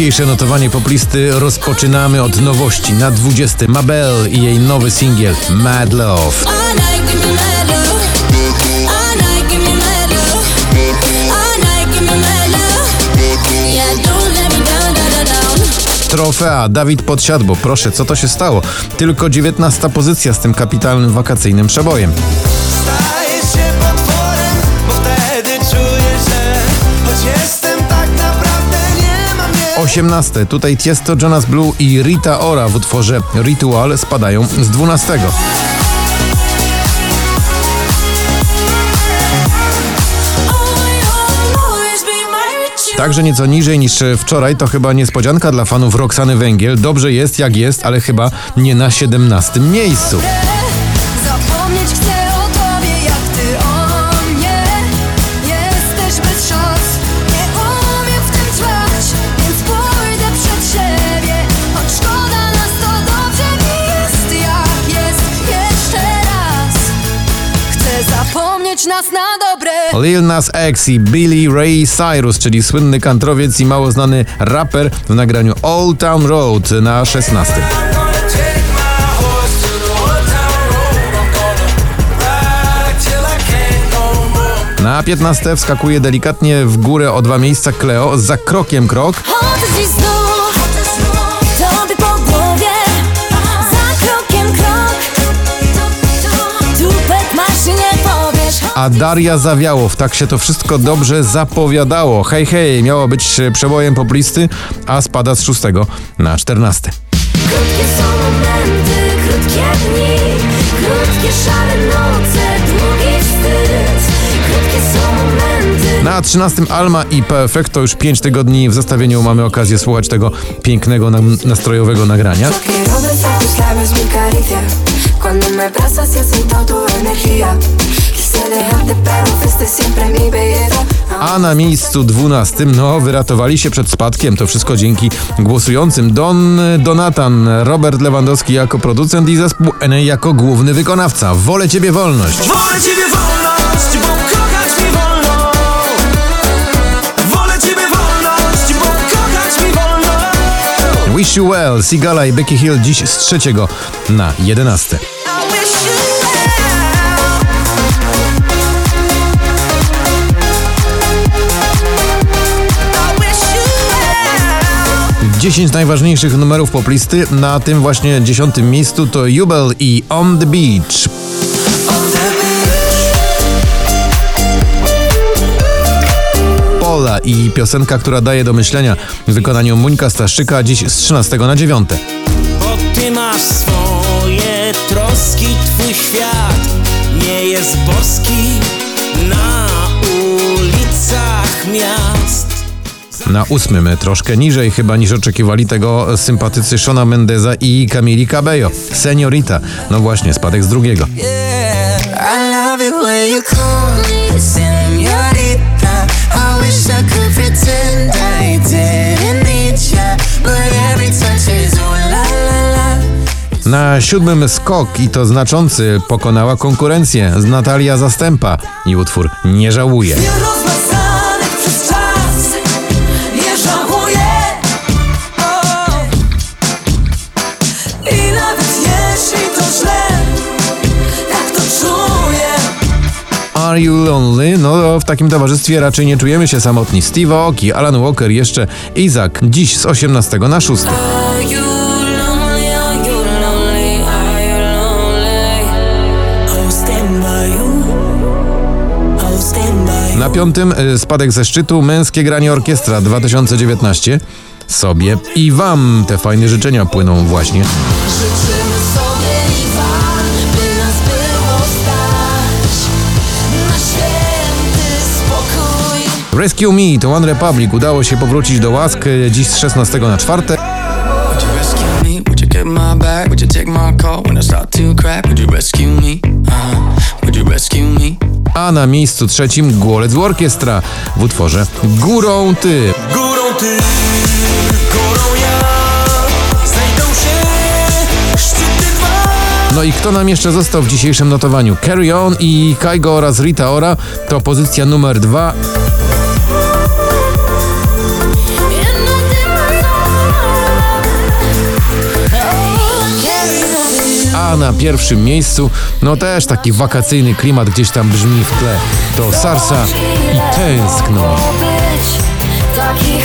Dzisiejsze notowanie poplisty rozpoczynamy od nowości. Na 20 Mabel i jej nowy singiel Mad Love. Trofea Dawid Podsiadło. Proszę, co to się stało? Tylko 19 pozycja z tym kapitalnym wakacyjnym przebojem. 18. Tutaj Tiesto, Jonas Blue i Rita Ora w utworze Ritual spadają z 12. Oh, you'll always be my ritual. Także nieco niżej niż wczoraj to chyba niespodzianka dla fanów Roxany Węgiel. Dobrze jest jak jest, ale chyba nie na 17 miejscu. Nas na dobre. Lil Nas X i Billy Ray Cyrus, czyli słynny kantrowiec i mało znany raper w nagraniu Old Town Road na 16. I'm gonna take my horse to the old town road I'm gonna ride till I can't no more Na 15 wskakuje delikatnie w górę o dwa miejsca Cleo za krokiem krok, a Daria Zawiałow. Tak się to wszystko dobrze zapowiadało. Hej, hej, miało być przebojem poplisty, a spada z 6 na 14. Krótkie są momenty, krótkie dni, krótkie szare noce, długi wstyd. Krótkie są momenty. Na 13 Alma i Perfect to już 5 tygodni w zestawieniu mamy okazję słuchać tego pięknego, nam- nastrojowego nagrania. Cuando me abrazas y siento tu energía. A na miejscu 12, no, wyratowali się przed spadkiem. To wszystko dzięki głosującym. Don Donatan, Robert Lewandowski jako producent i zespół NA jako główny wykonawca. Wolę Ciebie wolność. Wolę ciebie wolność, bo kochać mi wolno Wolę ciebie wolność, bo kochać mi wolno Wish You Well, Sigala i Becky Hill dziś z trzeciego na 11. 10 najważniejszych numerów poplisty. Na tym właśnie 10 miejscu to Jubel i On The Beach. Pola i piosenka, która daje do myślenia w wykonaniu Muńka Staszczyka dziś z 13 na 9. Bo ty masz swoje troski, twój świat nie jest boski na Na ósmym troszkę niżej chyba niż oczekiwali tego sympatycy Shona Mendeza i Camili Cabello. Seniorita. No właśnie, spadek z drugiego. Na siódmym skok i to znaczący pokonała konkurencję z Natalia Zastępa i utwór Nie żałuję. Are You Lonely? No w takim towarzystwie raczej nie czujemy się samotni. Steve Aoki, Alan Walker, jeszcze Izak. Dziś z 18 na 6. Are you lonely, are you lonely, are you lonely I'll stand by you. I'll stand by you. Na piątym y, spadek ze szczytu Męskie Granie Orkiestra 2019. Sobie i wam te fajne życzenia płyną właśnie. Rescue Me to One Republic. Udało się powrócić do łask dziś z 16 na 4. Would you rescue me? Would you get my back? Would you take my call when I start to crack? Would you rescue me? Uh-huh. A na miejscu trzecim Głolec Orkiestra w utworze Górą Ty. Górą ty, górą ja Znajdą się szczyty dwa No i kto nam jeszcze został w dzisiejszym notowaniu? Carry On i Kaigo oraz Rita Ora to pozycja numer dwa. Na pierwszym miejscu. No też taki wakacyjny klimat gdzieś tam brzmi w tle. To Sarsa i Tęskno. Takich